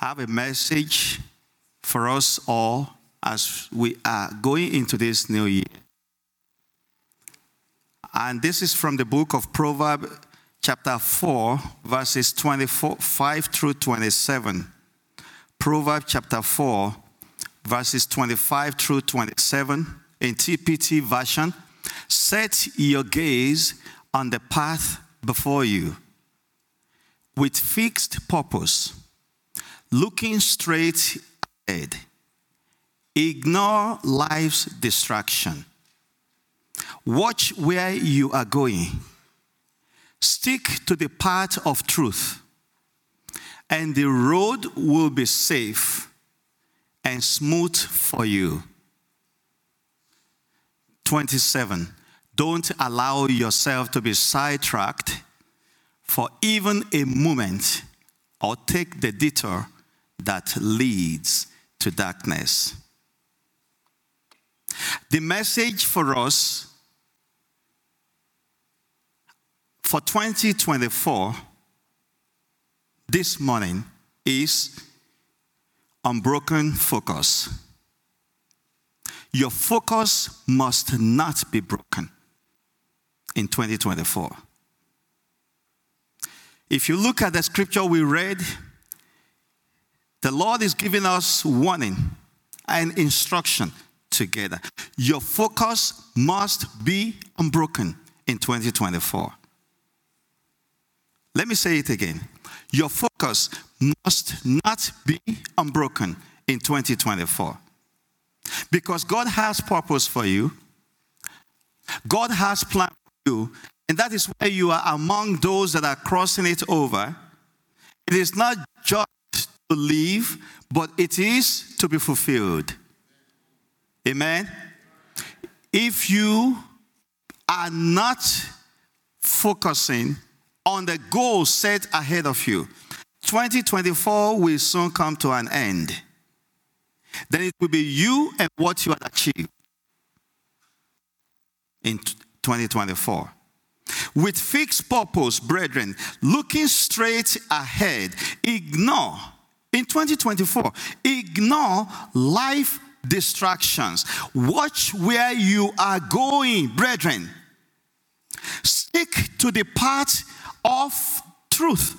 have a message for us all as we are going into this new year. And this is from the book of Proverbs, chapter 4, verses 25 through 27. Proverbs chapter 4, verses 25 through 27 in TPT version. Set your gaze on the path before you with fixed purpose, looking straight ahead. Ignore life's distraction. Watch where you are going. Stick to the path of truth, and the road will be safe and smooth for you. 27. Don't allow yourself to be sidetracked for even a moment or take the detour that leads to darkness. The message for us for 2024 this morning is unbroken focus. Your focus must not be broken in 2024. If you look at the scripture we read, the Lord is giving us warning and instruction together. Your focus must be unbroken in 2024. Let me say it again. Your focus must not be unbroken in 2024. Because God has purpose for you. God has plan for you. And that is why you are among those that are crossing it over. It is not just to live, but it is to be fulfilled. Amen. If you are not focusing on the goal set ahead of you, 2024 will soon come to an end. Then it will be you and what you have achieved in 2024. With fixed purpose, brethren, looking straight ahead, ignore in 2024, ignore life distractions. Watch where you are going, brethren. Stick to the path of truth.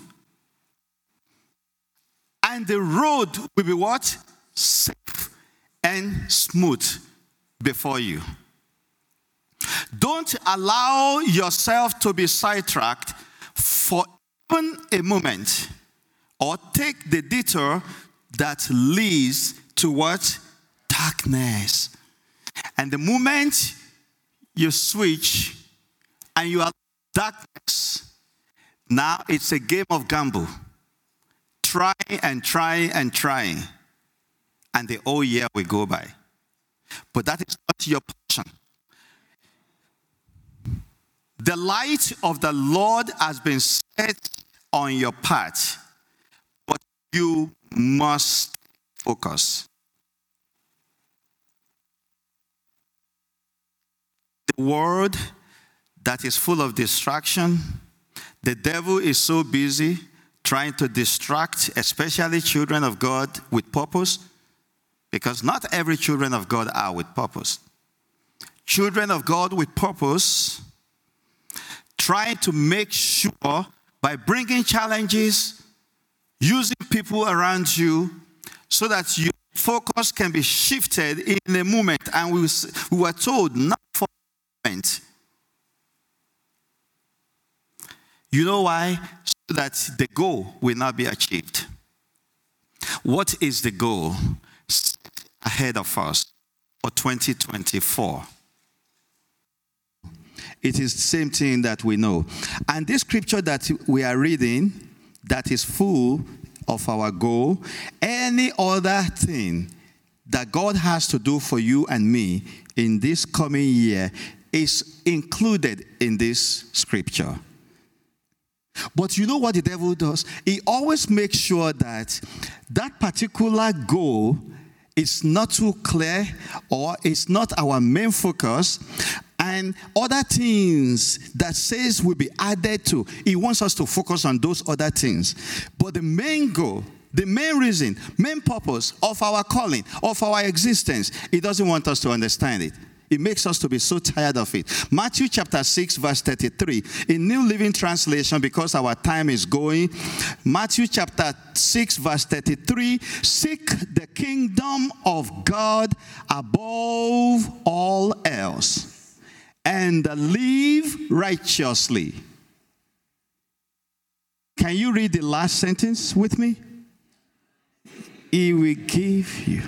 And the road will be what? Safe and smooth before you. Don't allow yourself to be sidetracked for even a moment or take the detour that leads to what? Darkness. And the moment you switch and you are darkness, now it's a game of gamble. Try and try and try. And the whole year will go by. But that is not your portion. The light of the Lord has been set on your path, you must focus. The world that is full of distraction, the devil is so busy trying to distract, especially children of God, with purpose, because not every children of God are with purpose. Children of God with purpose trying to make sure by bringing challenges, using people around you, so that your focus can be shifted in a moment. And we, we were told not for a moment. You know why? So that the goal will not be achieved. What is the goal ahead of us for 2024? It is the same thing that we know. And this scripture that we are reading, that is full of our goal, any other thing that God has to do for you and me in this coming year is included in this scripture. But you know what the devil does? He always makes sure that that particular goal is not too clear or it's not our main focus and other things that says will be added to. He wants us to focus on those other things. But the main goal the main reason, main purpose of our calling, of our existence. He doesn't want us to understand it. It makes us to be so tired of it. Matthew chapter 6, verse 33. In New Living Translation, because our time is going, Matthew chapter 6, verse 33 Seek the kingdom of God above all else and live righteously. Can you read the last sentence with me? He will give you.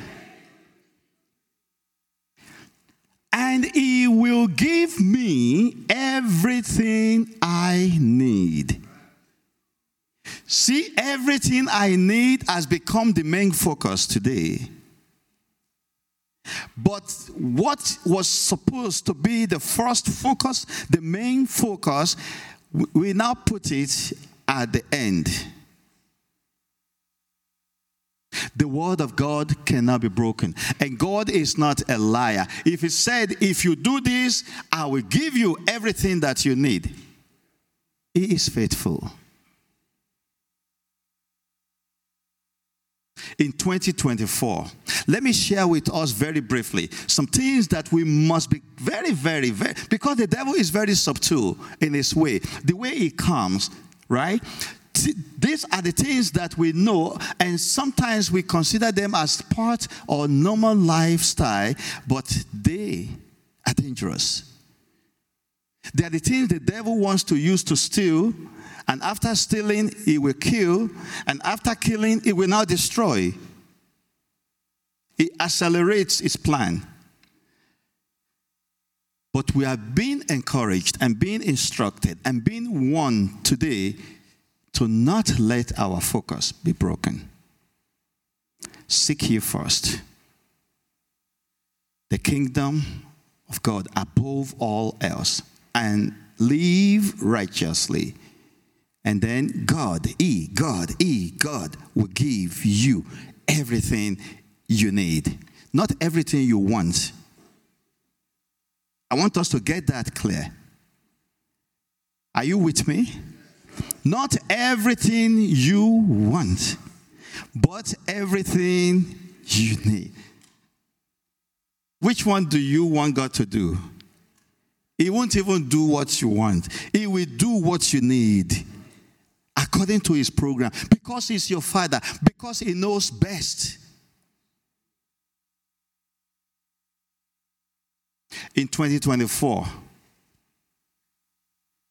And he will give me everything I need. See, everything I need has become the main focus today. But what was supposed to be the first focus, the main focus, we now put it at the end. The word of God cannot be broken. And God is not a liar. If He said, If you do this, I will give you everything that you need, He is faithful. In 2024, let me share with us very briefly some things that we must be very, very, very, because the devil is very subtle in his way. The way he comes, right? these are the things that we know, and sometimes we consider them as part of normal lifestyle, but they are dangerous. They are the things the devil wants to use to steal, and after stealing, he will kill, and after killing, he will now destroy. He accelerates his plan. But we are being encouraged and being instructed and being warned today to not let our focus be broken. Seek ye first the kingdom of God above all else and live righteously. And then God, E, God, E, God will give you everything you need. Not everything you want. I want us to get that clear. Are you with me? Not everything you want, but everything you need. Which one do you want God to do? He won't even do what you want, He will do what you need according to His program because He's your Father, because He knows best. In 2024,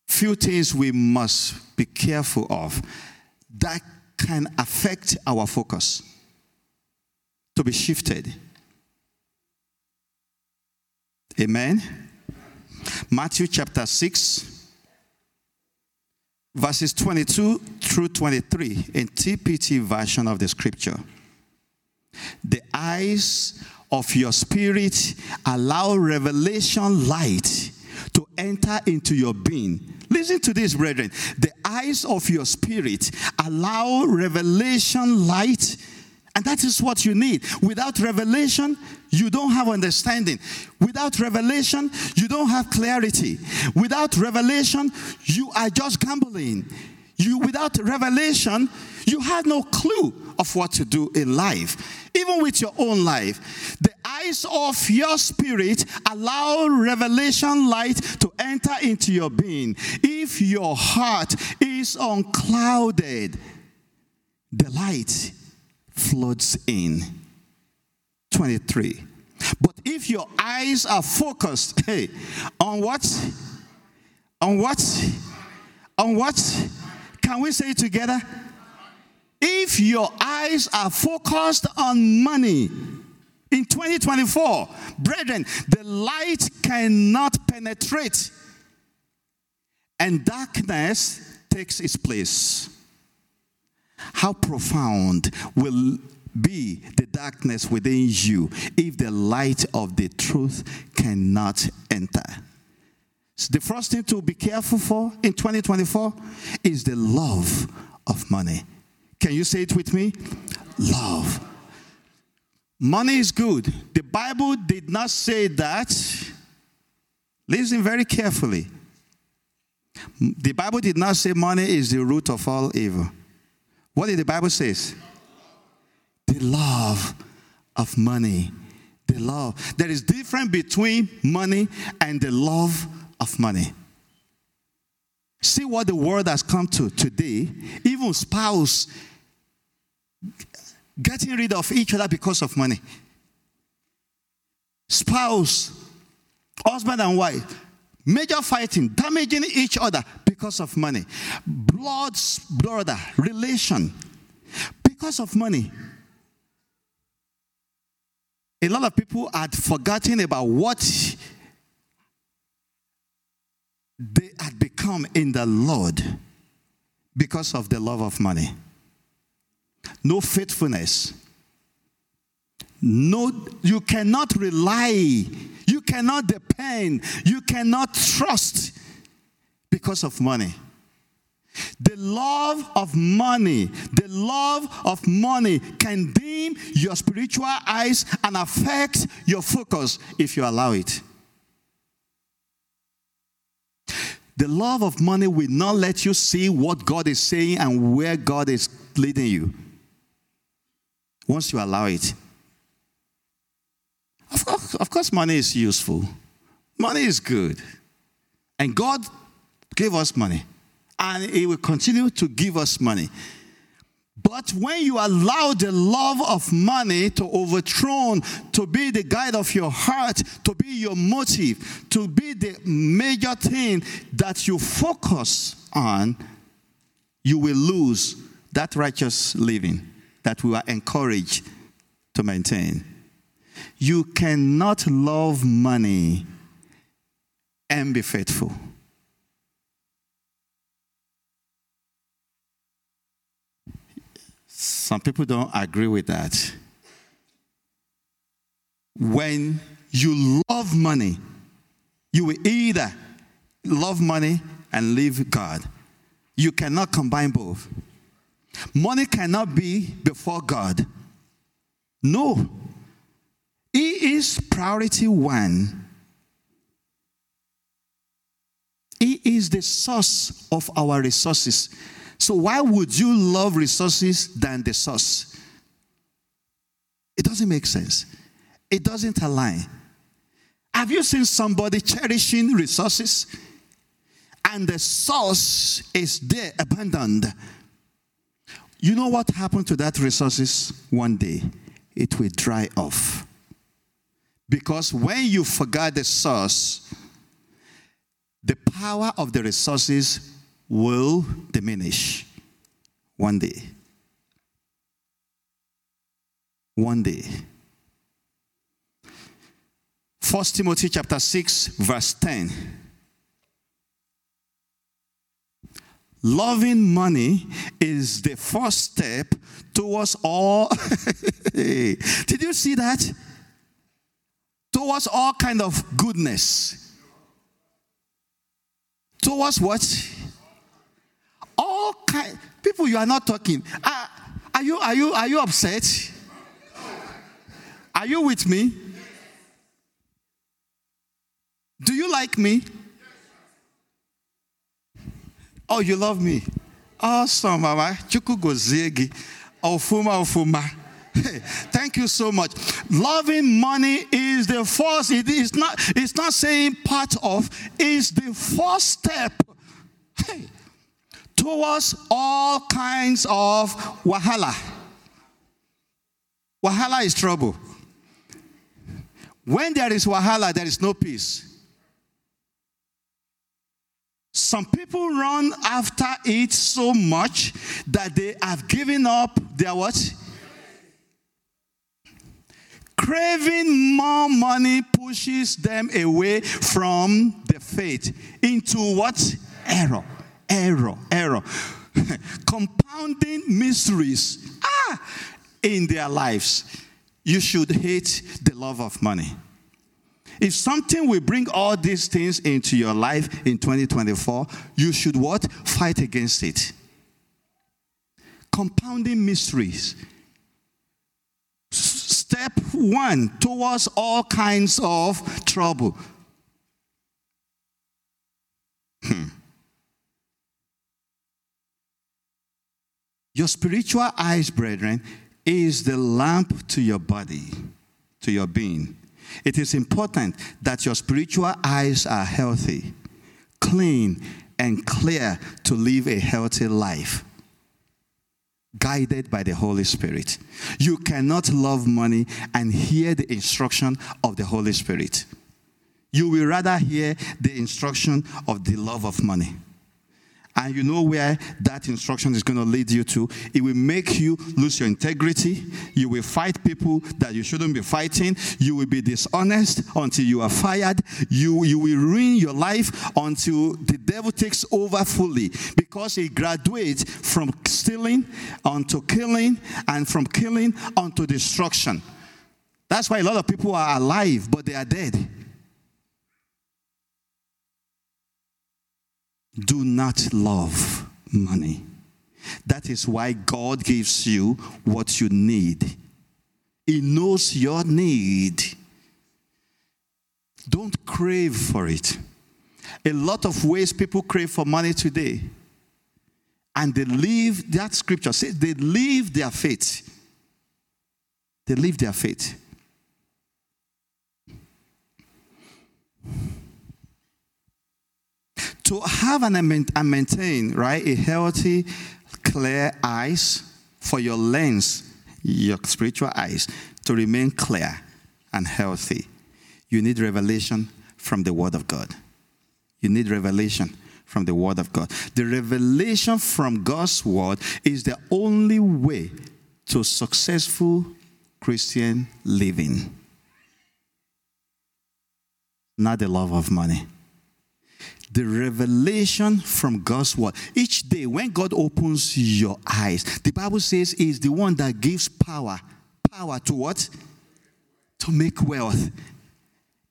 few things we must be careful of that can affect our focus to be shifted. Amen. Matthew chapter 6, verses 22 through 23 in TPT version of the scripture. The eyes of your spirit allow revelation light to enter into your being. Listen to this, brethren. The eyes of your spirit allow revelation light. And that is what you need. Without revelation, you don't have understanding. Without revelation, you don't have clarity. Without revelation, you are just gambling. You without revelation, you have no clue of what to do in life. Even with your own life, the eyes of your spirit allow revelation light to enter into your being. If your heart is unclouded, the light floods in. 23. But if your eyes are focused, hey, on what? On what? On what? Can we say it together? If your eyes are focused on money in 2024, brethren, the light cannot penetrate and darkness takes its place. How profound will be the darkness within you if the light of the truth cannot enter? So the first thing to be careful for in 2024 is the love of money. Can you say it with me? Love. Money is good. The Bible did not say that. Listen very carefully. The Bible did not say money is the root of all evil. What did the Bible say? The love of money. The love. There is difference between money and the love of money. See what the world has come to today. Even spouse getting rid of each other because of money. Spouse, husband and wife, major fighting, damaging each other because of money. Blood, brother, relation, because of money. A lot of people had forgotten about what they had become in the Lord because of the love of money. No faithfulness. No, you cannot rely, you cannot depend, you cannot trust because of money. The love of money, the love of money can dim your spiritual eyes and affect your focus if you allow it. The love of money will not let you see what God is saying and where God is leading you. Once you allow it. Of course, money is useful. Money is good. And God gave us money. And He will continue to give us money. But when you allow the love of money to overthrow, to be the guide of your heart, to be your motive, to be the major thing that you focus on, you will lose that righteous living that we are encouraged to maintain. You cannot love money and be faithful. Some people don't agree with that. When you love money, you will either love money and leave God. You cannot combine both. Money cannot be before God. No. He is priority one. He is the source of our resources. So, why would you love resources than the source? It doesn't make sense. It doesn't align. Have you seen somebody cherishing resources and the source is there abandoned? You know what happened to that resources one day? It will dry off. Because when you forget the source, the power of the resources will diminish one day. One day. First Timothy chapter 6 verse 10 Loving money is the first step towards all. Did you see that? Towards all kind of goodness. Towards what? All kind. People, you are not talking. Are, are you are you are you upset? Are you with me? Do you like me? Oh, you love me? Awesome, Mama. Chukugozegi. Ofuma, ofuma. Thank you so much. Loving money is the first, it is not, it's not saying part of, it's the first step hey, towards all kinds of wahala. Wahala is trouble. When there is wahala, there is no peace. Some people run after it so much that they have given up their what? Craving more money pushes them away from the faith into what? Error, error, error. Compounding mysteries ah, in their lives. You should hate the love of money. If something will bring all these things into your life in 2024, you should what? Fight against it. Compounding mysteries. Step one towards all kinds of trouble. Hmm. Your spiritual eyes, brethren, is the lamp to your body, to your being. It is important that your spiritual eyes are healthy, clean, and clear to live a healthy life, guided by the Holy Spirit. You cannot love money and hear the instruction of the Holy Spirit. You will rather hear the instruction of the love of money and you know where that instruction is going to lead you to. It will make you lose your integrity. You will fight people that you shouldn't be fighting. You will be dishonest until you are fired. You, you will ruin your life until the devil takes over fully because he graduates from stealing onto killing and from killing onto destruction. That's why a lot of people are alive, but they are dead. Do not love money. That is why God gives you what you need. He knows your need. Don't crave for it. A lot of ways people crave for money today. And they leave, that scripture says, they leave their faith. They leave their faith. To have and maintain, right, a healthy, clear eyes for your lens, your spiritual eyes, to remain clear and healthy, you need revelation from the Word of God. You need revelation from the Word of God. The revelation from God's Word is the only way to successful Christian living, not the love of money the revelation from God's word. Each day, when God opens your eyes, the Bible says is the one that gives power. Power to what? To make wealth.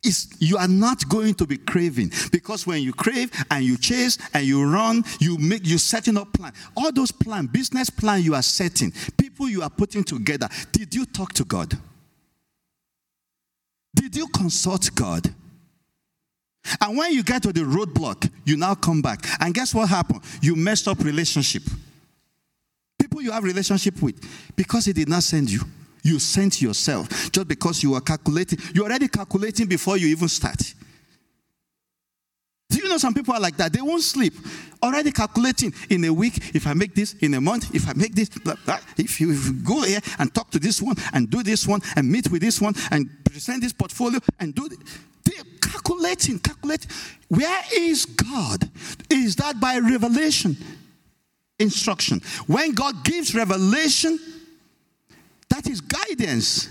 It's, you are not going to be craving because when you crave and you chase and you run, you make you setting up plan. All those plan, business plan you are setting, people you are putting together. Did you talk to God? Did you consult God? And when you get to the roadblock, you now come back. And guess what happened? You messed up relationship. People you have relationship with, because he did not send you, you sent yourself just because you were calculating. You're already calculating before you even start. Do you know some people are like that? They won't sleep. Already calculating in a week, if I make this, in a month, if I make this, blah, blah. If, you, if you go here and talk to this one and do this one and meet with this one and present this portfolio and do this calculating, calculating. Where is God? Is that by revelation? Instruction. When God gives revelation, that is guidance.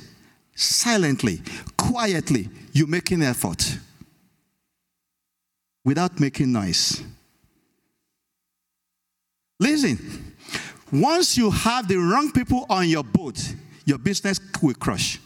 Silently, quietly, you make an effort without making noise. Listen, once you have the wrong people on your boat, your business will crush.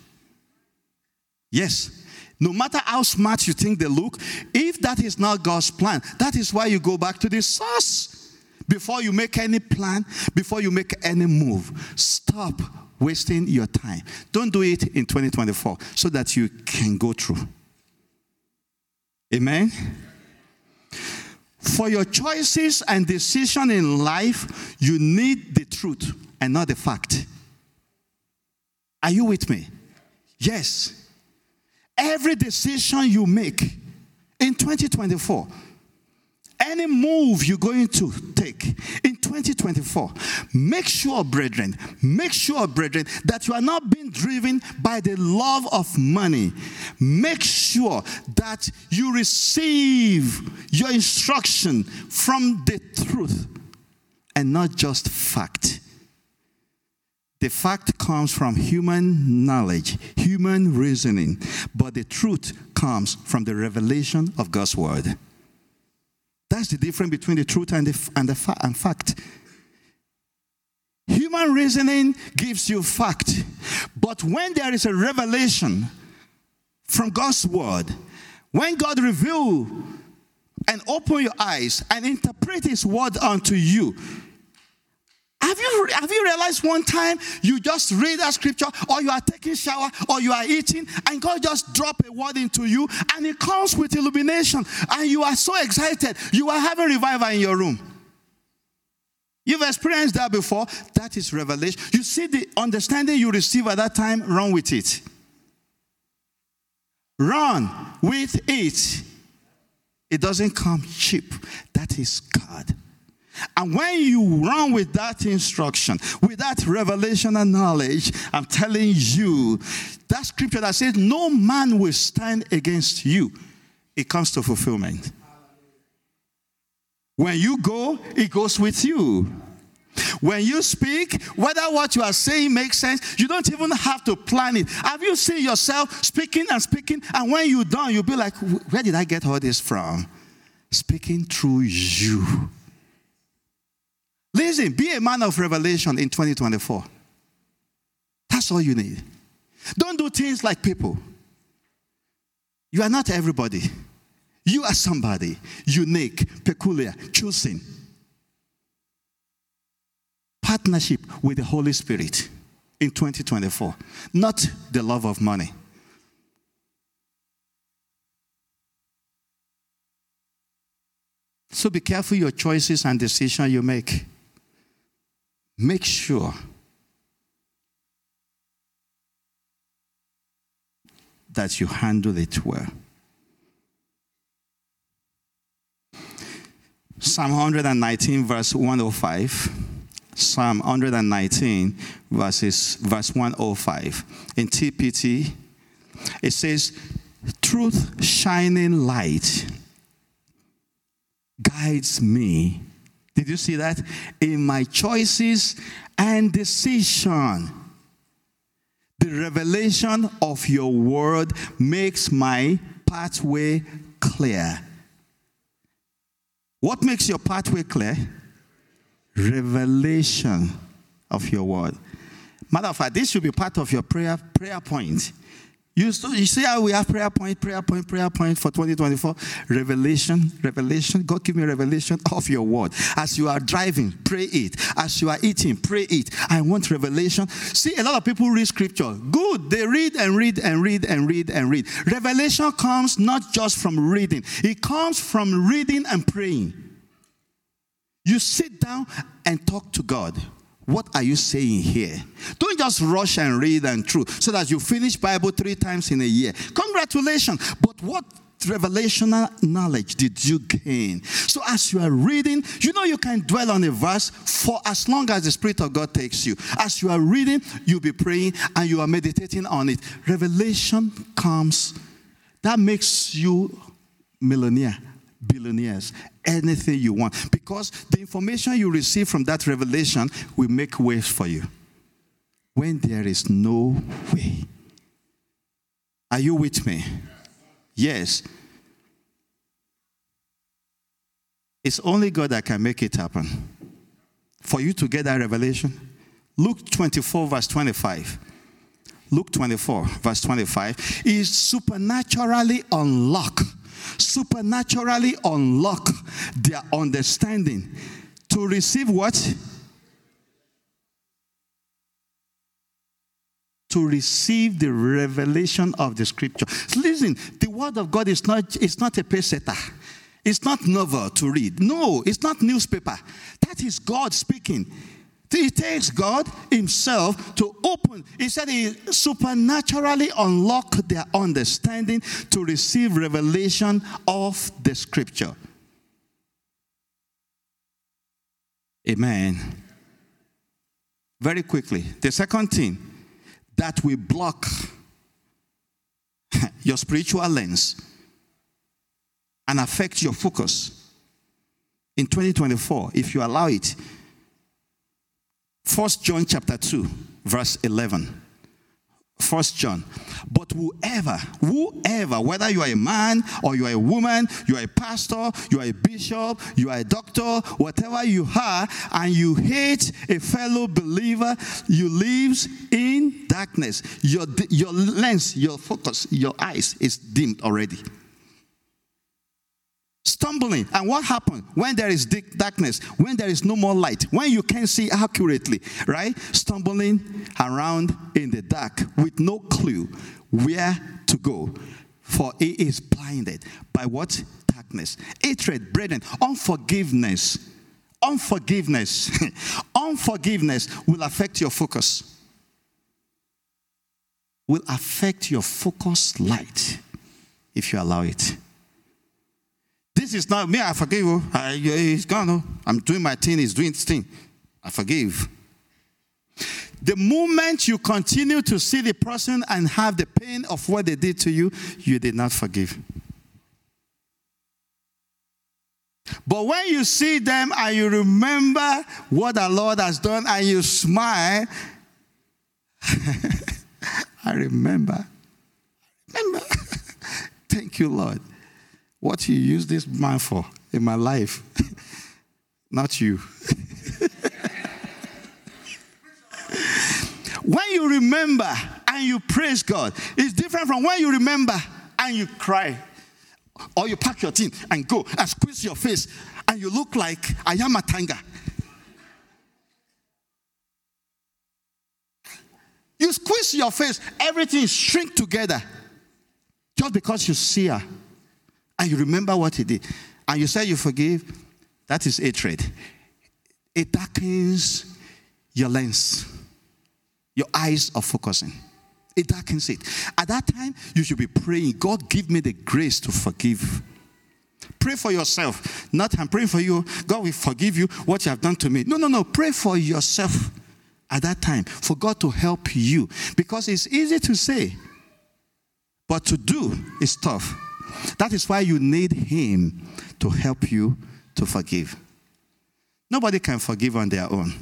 Yes, no matter how smart you think they look, if that is not God's plan, that is why you go back to the source. Before you make any plan, before you make any move, stop wasting your time. Don't do it in 2024 so that you can go through. Amen. For your choices and decision in life, you need the truth and not the fact. Are you with me? Yes. Every decision you make in 2024, any move you're going to take in 2024, make sure, brethren, make sure, brethren, that you are not being driven by the love of money. Make sure that you receive your instruction from the truth and not just fact. The fact comes from human knowledge, human reasoning, but the truth comes from the revelation of God's word. That's the difference between the truth and, the, and, the fa- and fact. Human reasoning gives you fact, but when there is a revelation from God's word, when God reveal and open your eyes and interpret his word unto you, have you, have you realized one time you just read a scripture or you are taking shower or you are eating and God just drop a word into you and it comes with illumination and you are so excited. You are having revival in your room. You've experienced that before. That is revelation. You see the understanding you receive at that time, run with it. Run with it. It doesn't come cheap. That is God. And when you run with that instruction, with that revelation and knowledge, I'm telling you, that scripture that says, No man will stand against you, it comes to fulfillment. When you go, it goes with you. When you speak, whether what you are saying makes sense, you don't even have to plan it. Have you seen yourself speaking and speaking, and when you're done, you'll be like, Where did I get all this from? Speaking through you. Listen, be a man of revelation in 2024. That's all you need. Don't do things like people. You are not everybody. You are somebody unique, peculiar, choosing. Partnership with the Holy Spirit in 2024, not the love of money. So be careful your choices and decisions you make. Make sure that you handle it well. Psalm 119, verse 105. Psalm 119, verses, verse 105. In TPT, it says, Truth shining light guides me. Did you see that? In my choices and decision. The revelation of your word makes my pathway clear. What makes your pathway clear? Revelation of your word. Matter of fact, this should be part of your prayer prayer point. You, you see how we have prayer point, prayer point, prayer point for 2024? Revelation, revelation. God give me revelation of your word. As you are driving, pray it. As you are eating, pray it. I want revelation. See, a lot of people read scripture. Good. They read and read and read and read and read. Revelation comes not just from reading, it comes from reading and praying. You sit down and talk to God. What are you saying here? Don't just rush and read and through so that you finish Bible three times in a year. Congratulations. But what revelational knowledge did you gain? So as you are reading, you know you can dwell on a verse for as long as the Spirit of God takes you. As you are reading, you'll be praying and you are meditating on it. Revelation comes. That makes you millionaire billionaires, anything you want. Because the information you receive from that revelation will make ways for you. When there is no way. Are you with me? Yes. It's only God that can make it happen. For you to get that revelation, Luke 24, verse 25. Luke 24, verse 25 is supernaturally unlocked supernaturally unlock their understanding to receive what? To receive the revelation of the scripture. Listen, the word of God is not, it's not a peseta. It's not novel to read. No, it's not newspaper. That is God speaking. It takes God Himself to open. He said He supernaturally unlocked their understanding to receive revelation of the Scripture. Amen. Very quickly, the second thing that will block your spiritual lens and affect your focus in 2024, if you allow it, First John chapter 2, verse 11. First John. But whoever, whoever, whether you are a man or you are a woman, you are a pastor, you are a bishop, you are a doctor, whatever you are, and you hate a fellow believer, you lives in darkness. Your, your lens, your focus, your eyes is dimmed already stumbling. And what happens when there is darkness, when there is no more light, when you can't see accurately, right? Stumbling around in the dark with no clue where to go. For he is blinded by what? Darkness. Hatred, brethren, unforgiveness, unforgiveness. unforgiveness will affect your focus. Will affect your focus light if you allow it. This is not me, I forgive you. I, he's gone. No. I'm doing my thing, he's doing his thing. I forgive. The moment you continue to see the person and have the pain of what they did to you, you did not forgive. But when you see them and you remember what the Lord has done and you smile, I remember. I Remember. Thank you, Lord. What you use this man for in my life, not you. when you remember and you praise God, it's different from when you remember and you cry. Or you pack your thing and go and squeeze your face and you look like I am a tanga. You squeeze your face, everything shrink together. Just because you see her and you remember what he did. And you say you forgive, that is hatred. It darkens your lens. Your eyes are focusing. It darkens it. At that time, you should be praying, God, give me the grace to forgive. Pray for yourself. Not I'm praying for you. God will forgive you what you have done to me. No, no, no. Pray for yourself at that time for God to help you. Because it's easy to say, but to do is tough. That is why you need Him to help you to forgive. Nobody can forgive on their own.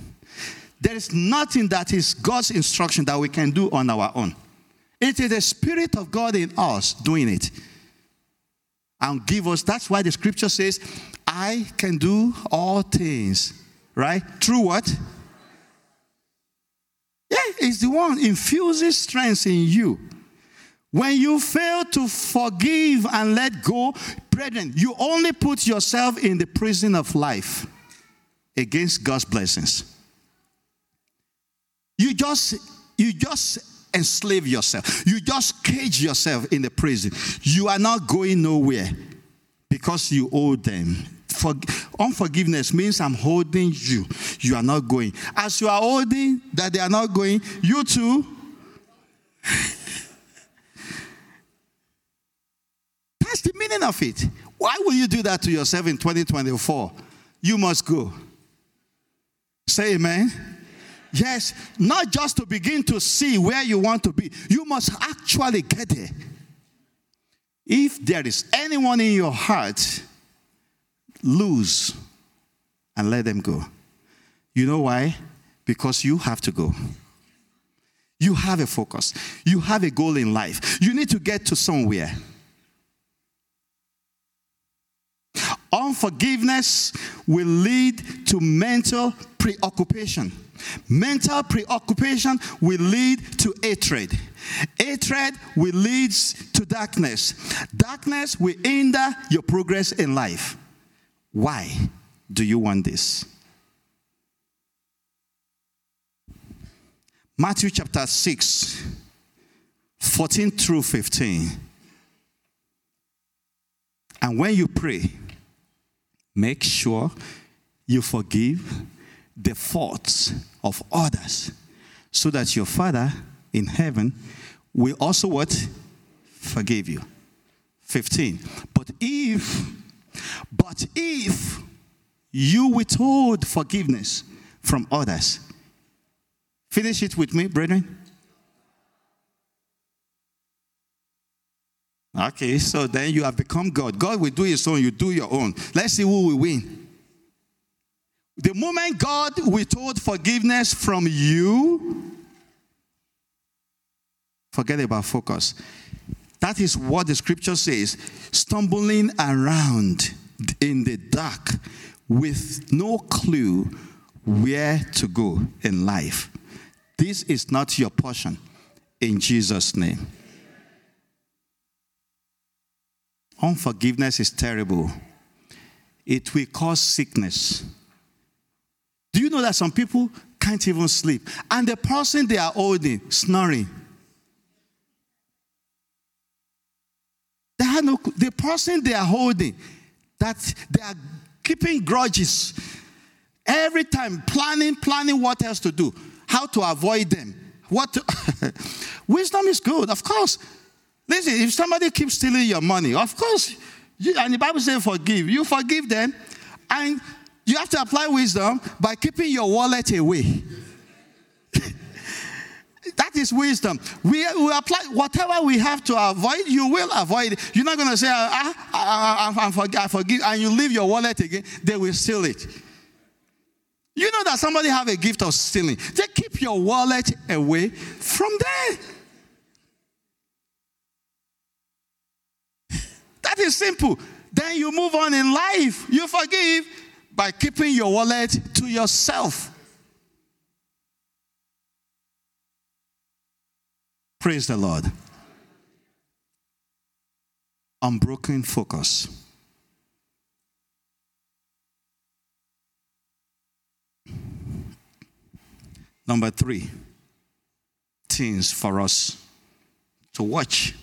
There is nothing that is God's instruction that we can do on our own. It is the Spirit of God in us doing it. And give us, that's why the scripture says, I can do all things, right? Through what? Yeah, it's the one infuses strength in you. When you fail to forgive and let go, brethren, you only put yourself in the prison of life against God's blessings. You just, you just enslave yourself. You just cage yourself in the prison. You are not going nowhere because you owe them. For, unforgiveness means I'm holding you. You are not going. As you are holding that they are not going, you too. That's the meaning of it. Why will you do that to yourself in 2024? You must go. Say amen. Yes, not just to begin to see where you want to be, you must actually get there. If there is anyone in your heart, lose and let them go. You know why? Because you have to go. You have a focus, you have a goal in life. You need to get to somewhere. Unforgiveness will lead to mental preoccupation. Mental preoccupation will lead to hatred. Hatred will lead to darkness. Darkness will hinder your progress in life. Why do you want this? Matthew chapter 6, 14 through 15. And when you pray, make sure you forgive the faults of others so that your father in heaven will also what? Forgive you. 15 but if but if you withhold forgiveness from others finish it with me brethren okay so then you have become god god will do his own you do your own let's see who will win the moment God withhold forgiveness from you, forget about focus. That is what the scripture says stumbling around in the dark with no clue where to go in life. This is not your portion in Jesus' name. Unforgiveness is terrible, it will cause sickness do you know that some people can't even sleep? And the person they are holding, snoring. They have no, the person they are holding, that they are keeping grudges, Every time planning, planning what else to do, how to avoid them. What to wisdom is good, of course. Listen, if somebody keeps stealing your money, of course, you, and the Bible says forgive, you forgive them, and you have to apply wisdom by keeping your wallet away. that is wisdom. We, we apply whatever we have to avoid, you will avoid it. You're not going to say, ah, ah, ah, ah I, I, I, forgive, I forgive, and you leave your wallet again, they will steal it. You know that somebody have a gift of stealing. They keep your wallet away from there. That is simple. Then you move on in life. You forgive by keeping your wallet to yourself. Praise the Lord. Unbroken focus. Number three, things for us to watch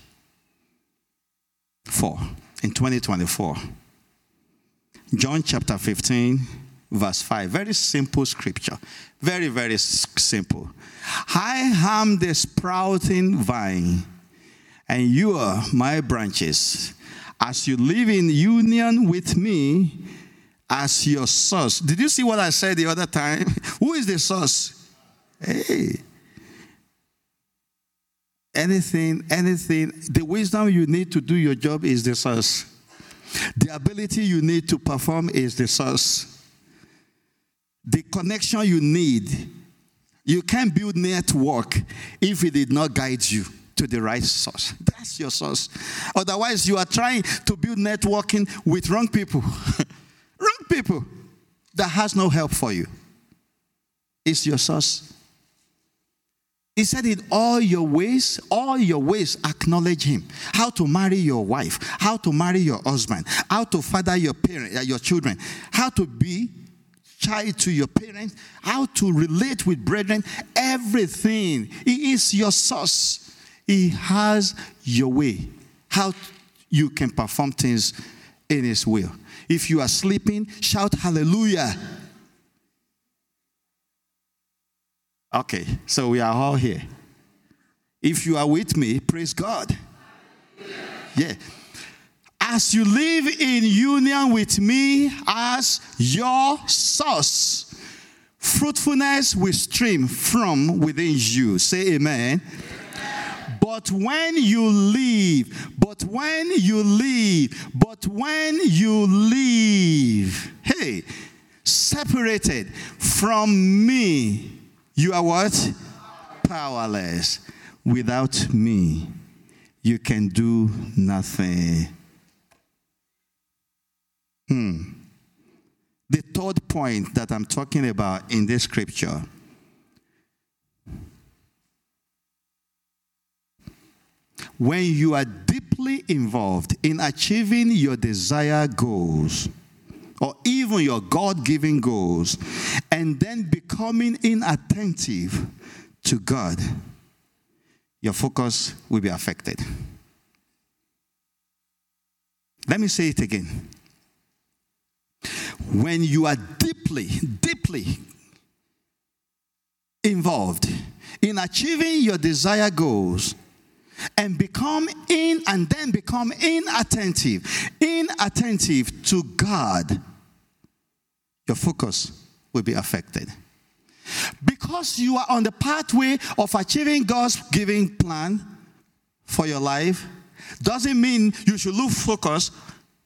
for in 2024. John chapter 15, verse 5. Very simple scripture. Very, very simple. I am the sprouting vine, and you are my branches. As you live in union with me as your source. Did you see what I said the other time? Who is the source? Hey. Anything, anything, the wisdom you need to do your job is the source. The ability you need to perform is the source. The connection you need. You can't build network if it did not guide you to the right source. That's your source. Otherwise, you are trying to build networking with wrong people. wrong people that has no help for you. It's your source. He said, In all your ways, all your ways, acknowledge him. How to marry your wife, how to marry your husband, how to father your parent, uh, your children, how to be child to your parents, how to relate with brethren, everything. He is your source. He has your way. How you can perform things in his will. If you are sleeping, shout hallelujah. Okay, so we are all here. If you are with me, praise God. Yeah. As you live in union with me as your source, fruitfulness will stream from within you. Say amen. But when you leave, but when you leave, but when you leave, hey, separated from me, you are what? Powerless. Without me, you can do nothing. Hmm. The third point that I'm talking about in this scripture when you are deeply involved in achieving your desired goals, or even your God given goals, and then becoming inattentive to God, your focus will be affected. Let me say it again. When you are deeply, deeply involved in achieving your desired goals, and become in and then become inattentive, inattentive to God, your focus will be affected. Because you are on the pathway of achieving God's giving plan for your life, doesn't mean you should lose focus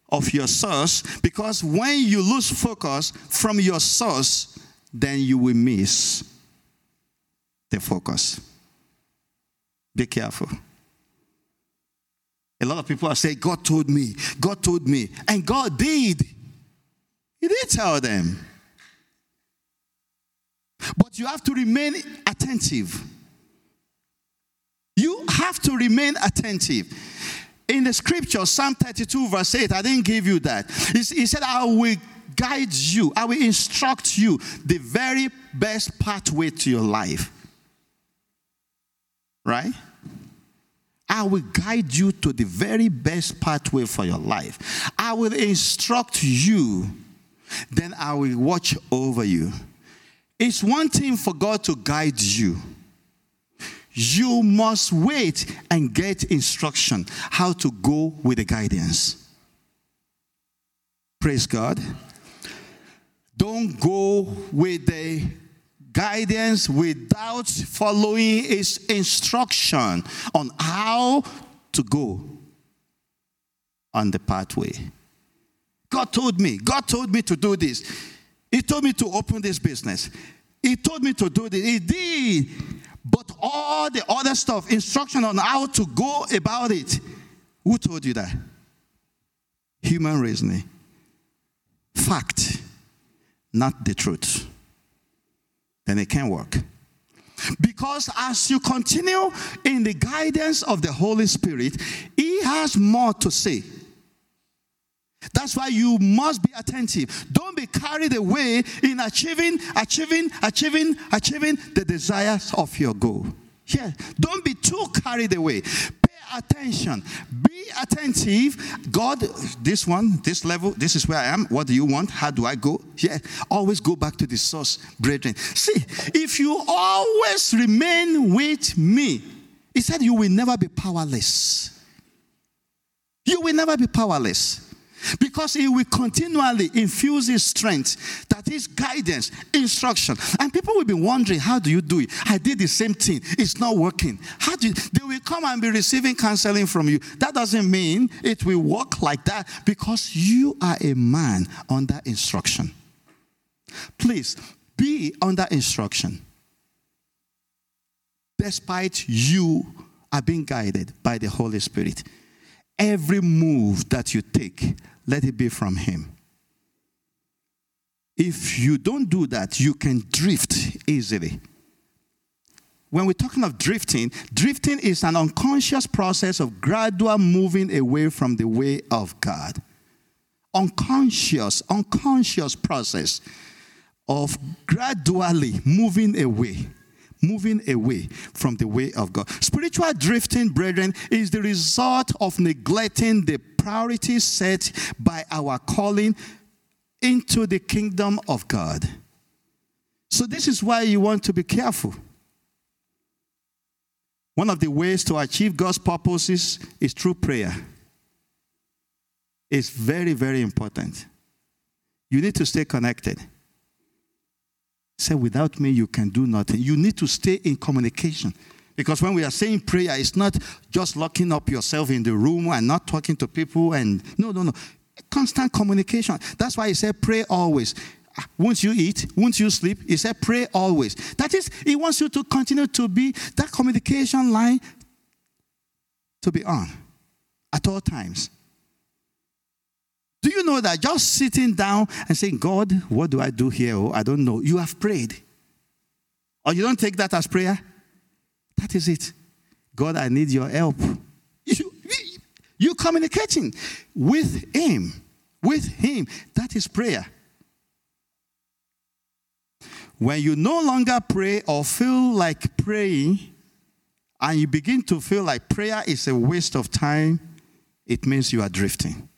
of your source, because when you lose focus from your source, then you will miss the focus. Be careful. A lot of people are saying, God told me, God told me, and God did. He did tell them. But you have to remain attentive. You have to remain attentive. In the scripture, Psalm 32, verse 8, I didn't give you that. He said, I will guide you, I will instruct you the very best pathway to your life. Right? I will guide you to the very best pathway for your life. I will instruct you then I will watch over you. It's one thing for God to guide you. You must wait and get instruction how to go with the guidance. Praise God. Don't go with the guidance without following his instruction on how to go on the pathway. God told me, God told me to do this. He told me to open this business. He told me to do this. He did. But all the other stuff, instruction on how to go about it, who told you that? Human reasoning. Fact, not the truth. Then it can work. Because as you continue in the guidance of the Holy Spirit, He has more to say. That's why you must be attentive. Don't be carried away in achieving, achieving, achieving, achieving the desires of your goal. Yeah, don't be too carried away. Pay attention. Be attentive. God, this one, this level, this is where I am. What do you want? How do I go? Yeah, always go back to the source, brethren. See, if you always remain with me, he said you will never be powerless. You will never be powerless. Because he will continually infuse his strength, that is guidance, instruction. And people will be wondering, how do you do it? I did the same thing. It's not working. How do you, they will come and be receiving counseling from you. That doesn't mean it will work like that because you are a man under instruction. Please be under instruction. Despite you are being guided by the Holy Spirit. Every move that you take, let it be from Him. If you don't do that, you can drift easily. When we're talking of drifting, drifting is an unconscious process of gradual moving away from the way of God. Unconscious, unconscious process of gradually moving away moving away from the way of God. Spiritual drifting, brethren, is the result of neglecting the priorities set by our calling into the kingdom of God. So, this is why you want to be careful. One of the ways to achieve God's purposes is through prayer. It's very, very important. You need to stay connected. Say, without me, you can do nothing. You need to stay in communication. Because when we are saying prayer, it's not just locking up yourself in the room and not talking to people and no, no, no. Constant communication. That's why he said pray always. Ah, once you eat, once you sleep, he said pray always. That is, he wants you to continue to be that communication line to be on at all times. Do you know that just sitting down and saying, God, what do I do here? Oh, I don't know. You have prayed. Or you don't take that as prayer? That is it. God, I need your help. You, you communicating with Him. With Him. That is prayer. When you no longer pray or feel like praying, and you begin to feel like prayer is a waste of time, it means you are drifting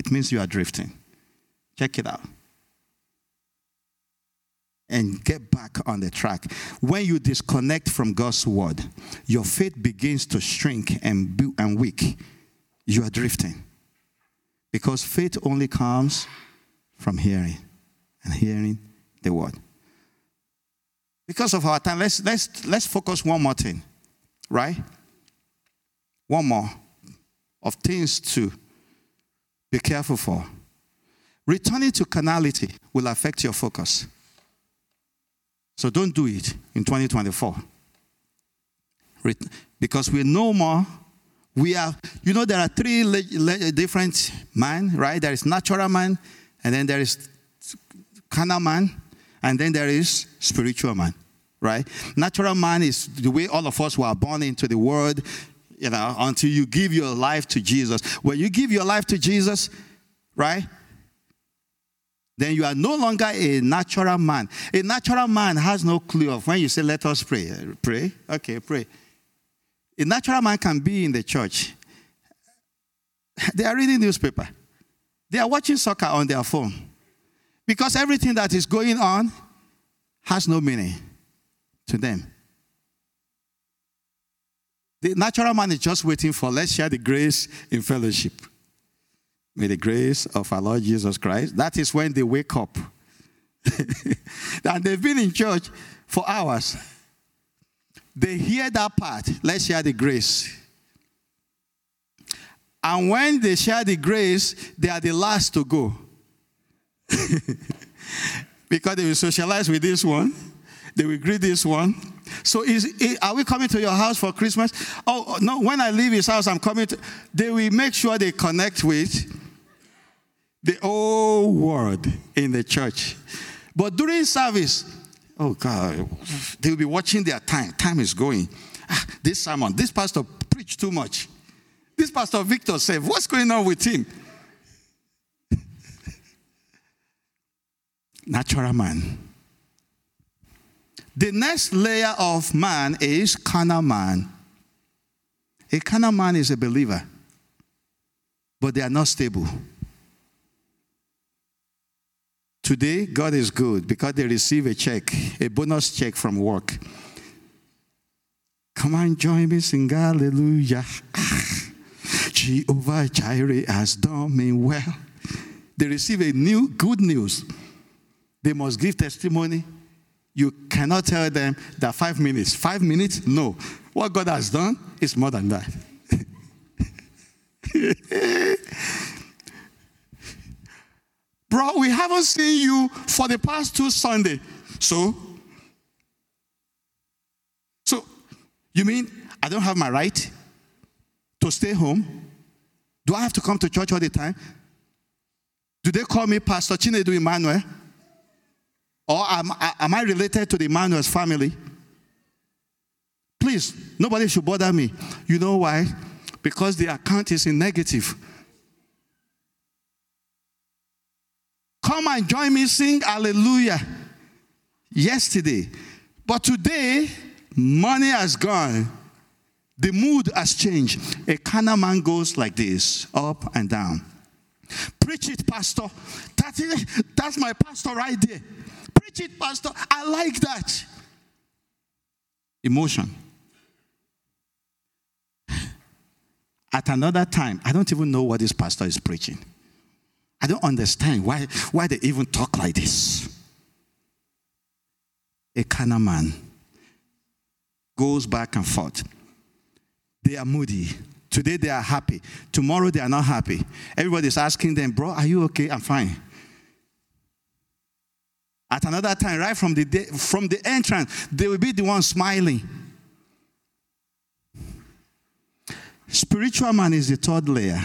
it means you are drifting. Check it out. And get back on the track. When you disconnect from God's word, your faith begins to shrink and, be, and weak. You are drifting. Because faith only comes from hearing and hearing the word. Because of our time, let's, let's, let's focus one more thing, right? One more of things to be careful for. Returning to carnality will affect your focus. So don't do it in 2024. Because we're no more, we are, you know, there are three different man, right? There is natural man, and then there is carnal man, and then there is spiritual man, right? Natural man is the way all of us were born into the world, you know, until you give your life to Jesus. When you give your life to Jesus, right? Then you are no longer a natural man. A natural man has no clue of when you say, Let us pray. Pray? Okay, pray. A natural man can be in the church. They are reading newspaper. They are watching soccer on their phone. Because everything that is going on has no meaning to them. The natural man is just waiting for let's share the grace in fellowship. May the grace of our Lord Jesus Christ. That is when they wake up. and they've been in church for hours. They hear that part. Let's share the grace. And when they share the grace, they are the last to go. because they will socialize with this one, they will greet this one. So, is, is, are we coming to your house for Christmas? Oh, no, when I leave his house, I'm coming to. They will make sure they connect with the whole world in the church. But during service, oh God, they will be watching their time. Time is going. Ah, this sermon, this pastor preached too much. This pastor Victor said, What's going on with him? Natural man. The next layer of man is carnal man. A carnal man is a believer, but they are not stable. Today, God is good because they receive a check, a bonus check from work. Come on, join me, sing hallelujah. Ah, Jehovah Jireh has done me well. They receive a new good news. They must give testimony. You cannot tell them that five minutes. Five minutes? No. What God has done is more than that. Bro, we haven't seen you for the past two Sundays. So? So, you mean I don't have my right to stay home? Do I have to come to church all the time? Do they call me Pastor Chinedu Emmanuel? Or am, am I related to the Emmanuel's family? Please, nobody should bother me. You know why? Because the account is in negative. Come and join me sing hallelujah. Yesterday. But today, money has gone. The mood has changed. A carnal man goes like this, up and down. Preach it, Pastor. That is, that's my pastor right there. Preach it, Pastor. I like that. Emotion. At another time, I don't even know what this pastor is preaching. I don't understand why, why they even talk like this. A carnal man goes back and forth. They are moody. Today they are happy. Tomorrow they are not happy. Everybody's asking them, Bro, are you okay? I'm fine. At another time, right from the, day, from the entrance, they will be the one smiling. Spiritual man is the third layer.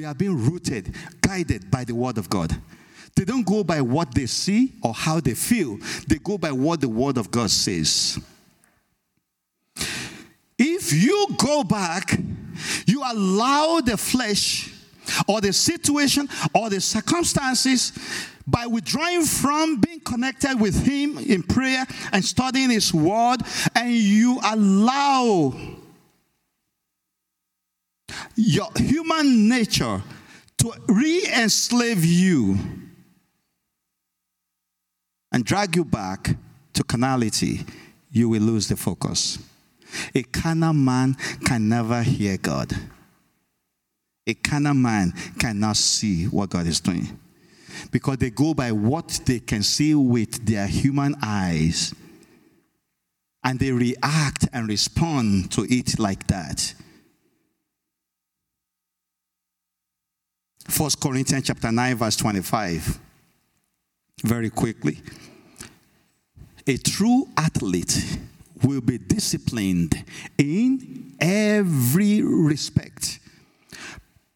They are being rooted, guided by the word of God. They don't go by what they see or how they feel, they go by what the word of God says. If you go back, you allow the flesh or the situation or the circumstances by withdrawing from being connected with Him in prayer and studying His Word, and you allow your human nature to re enslave you and drag you back to carnality, you will lose the focus. A carnal man can never hear God. A carnal man cannot see what God is doing because they go by what they can see with their human eyes and they react and respond to it like that. First Corinthians chapter 9 verse 25 very quickly. A true athlete will be disciplined in every respect.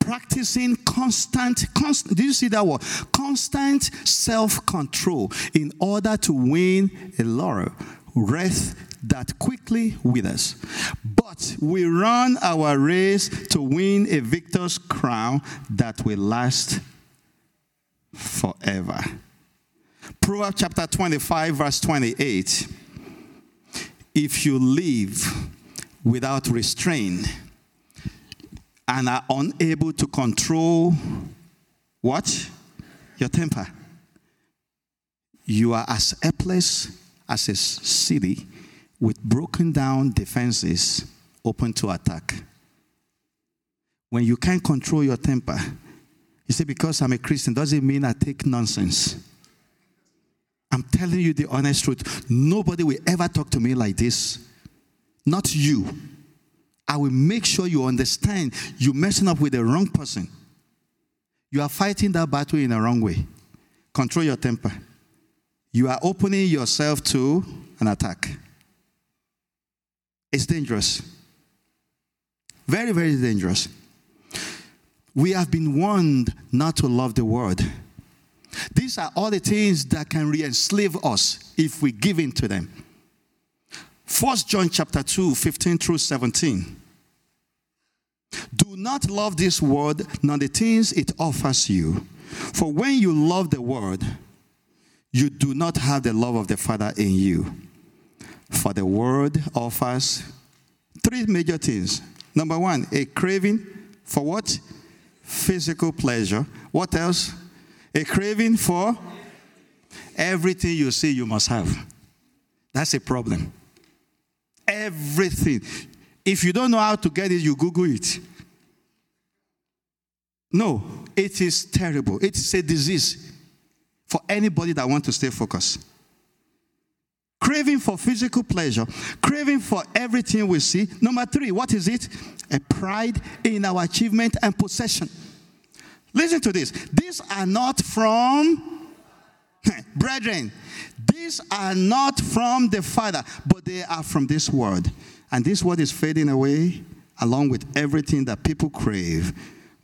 Practicing constant, constant, do you see that word? Constant self control in order to win a laurel. Wreath that quickly withers. But we run our race to win a victor's crown that will last forever. Proverbs chapter 25, verse 28. If you live without restraint, and are unable to control what? Your temper. you are as helpless as a city with broken down defenses open to attack. When you can't control your temper, you say, because I'm a Christian doesn't mean I take nonsense. I'm telling you the honest truth. Nobody will ever talk to me like this. Not you. I will make sure you understand you're messing up with the wrong person. You are fighting that battle in the wrong way. Control your temper. You are opening yourself to an attack. It's dangerous. Very, very dangerous. We have been warned not to love the world. These are all the things that can re-enslave us if we give in to them. First John chapter 2, 15 through 17. Do not love this world, nor the things it offers you. For when you love the world, you do not have the love of the Father in you. For the world offers three major things. Number one, a craving for what? Physical pleasure. What else? A craving for everything you see you must have. That's a problem. Everything. If you don't know how to get it, you Google it. No, it is terrible. It is a disease for anybody that wants to stay focused. Craving for physical pleasure, craving for everything we see. Number three, what is it? A pride in our achievement and possession. Listen to this. These are not from, brethren, these are not from the Father, but they are from this world. And this world is fading away along with everything that people crave.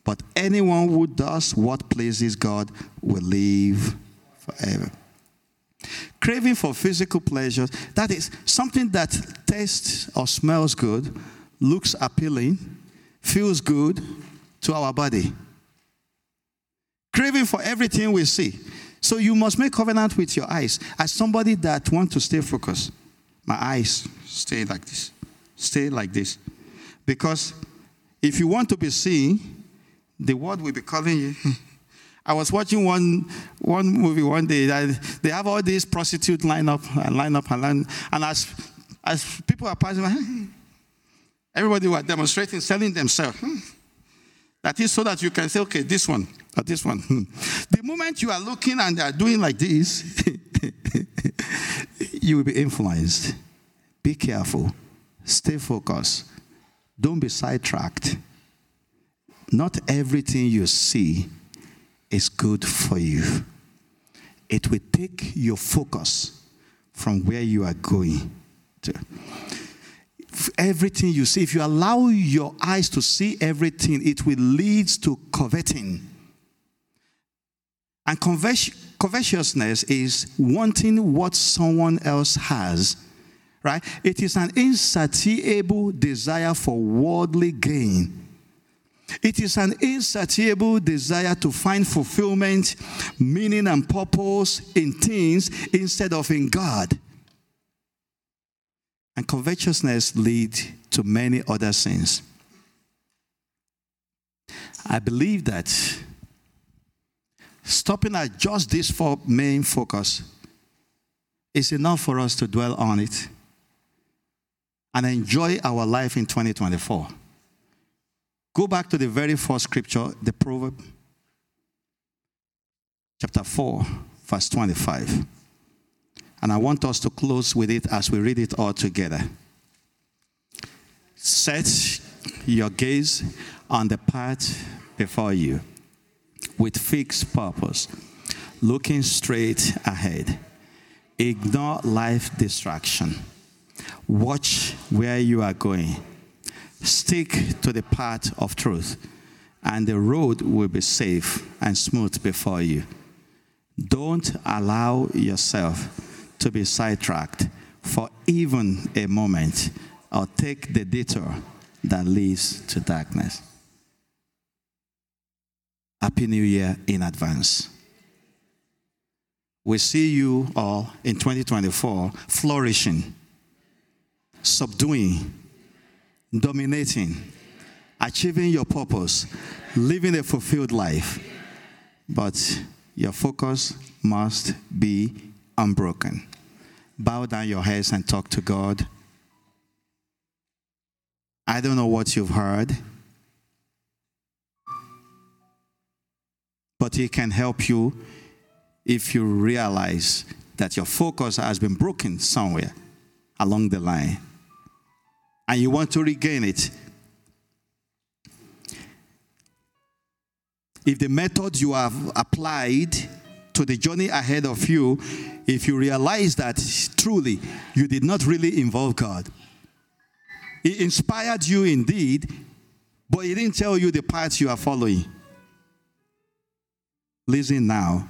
But anyone who does what pleases God will live forever. Craving for physical pleasures, that is something that tastes or smells good, looks appealing, feels good to our body. Craving for everything we see. So you must make covenant with your eyes. As somebody that wants to stay focused, my eyes stay like this. Stay like this. Because if you want to be seen, the world will be calling you. I was watching one, one movie one day. That they have all these prostitutes line up and line up and line. And as, as people are passing everybody were demonstrating, selling themselves. That is so that you can say, okay, this one or this one. The moment you are looking and they are doing like this, you will be influenced. Be careful. Stay focused. Don't be sidetracked. Not everything you see is good for you. It will take your focus from where you are going to. Everything you see, if you allow your eyes to see everything, it will lead to coveting. And covetousness is wanting what someone else has, right? It is an insatiable desire for worldly gain. It is an insatiable desire to find fulfillment, meaning, and purpose in things instead of in God. And covetousness leads to many other sins. I believe that stopping at just this main focus is enough for us to dwell on it and enjoy our life in 2024. Go back to the very first scripture, the proverb, chapter 4, verse 25. And I want us to close with it as we read it all together. Set your gaze on the path before you with fixed purpose, looking straight ahead. Ignore life distraction. Watch where you are going Stick to the path of truth, and the road will be safe and smooth before you. Don't allow yourself to be sidetracked for even a moment or take the detour that leads to darkness. Happy New Year in advance. We see you all in 2024 flourishing, subduing, dominating, achieving your purpose, living a fulfilled life. But your focus must be unbroken. Bow down your heads and talk to God. I don't know what you've heard, but He can help you if you realize that your focus has been broken somewhere along the line and you want to regain it. If the method you have applied to the journey ahead of you, if you realize that truly you did not really involve God, He inspired you indeed, but He didn't tell you the path you are following. Listen now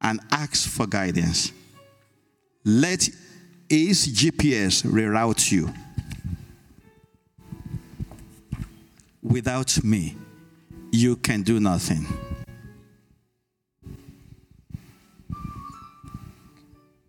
and ask for guidance. Let His GPS reroute you. Without me, you can do nothing.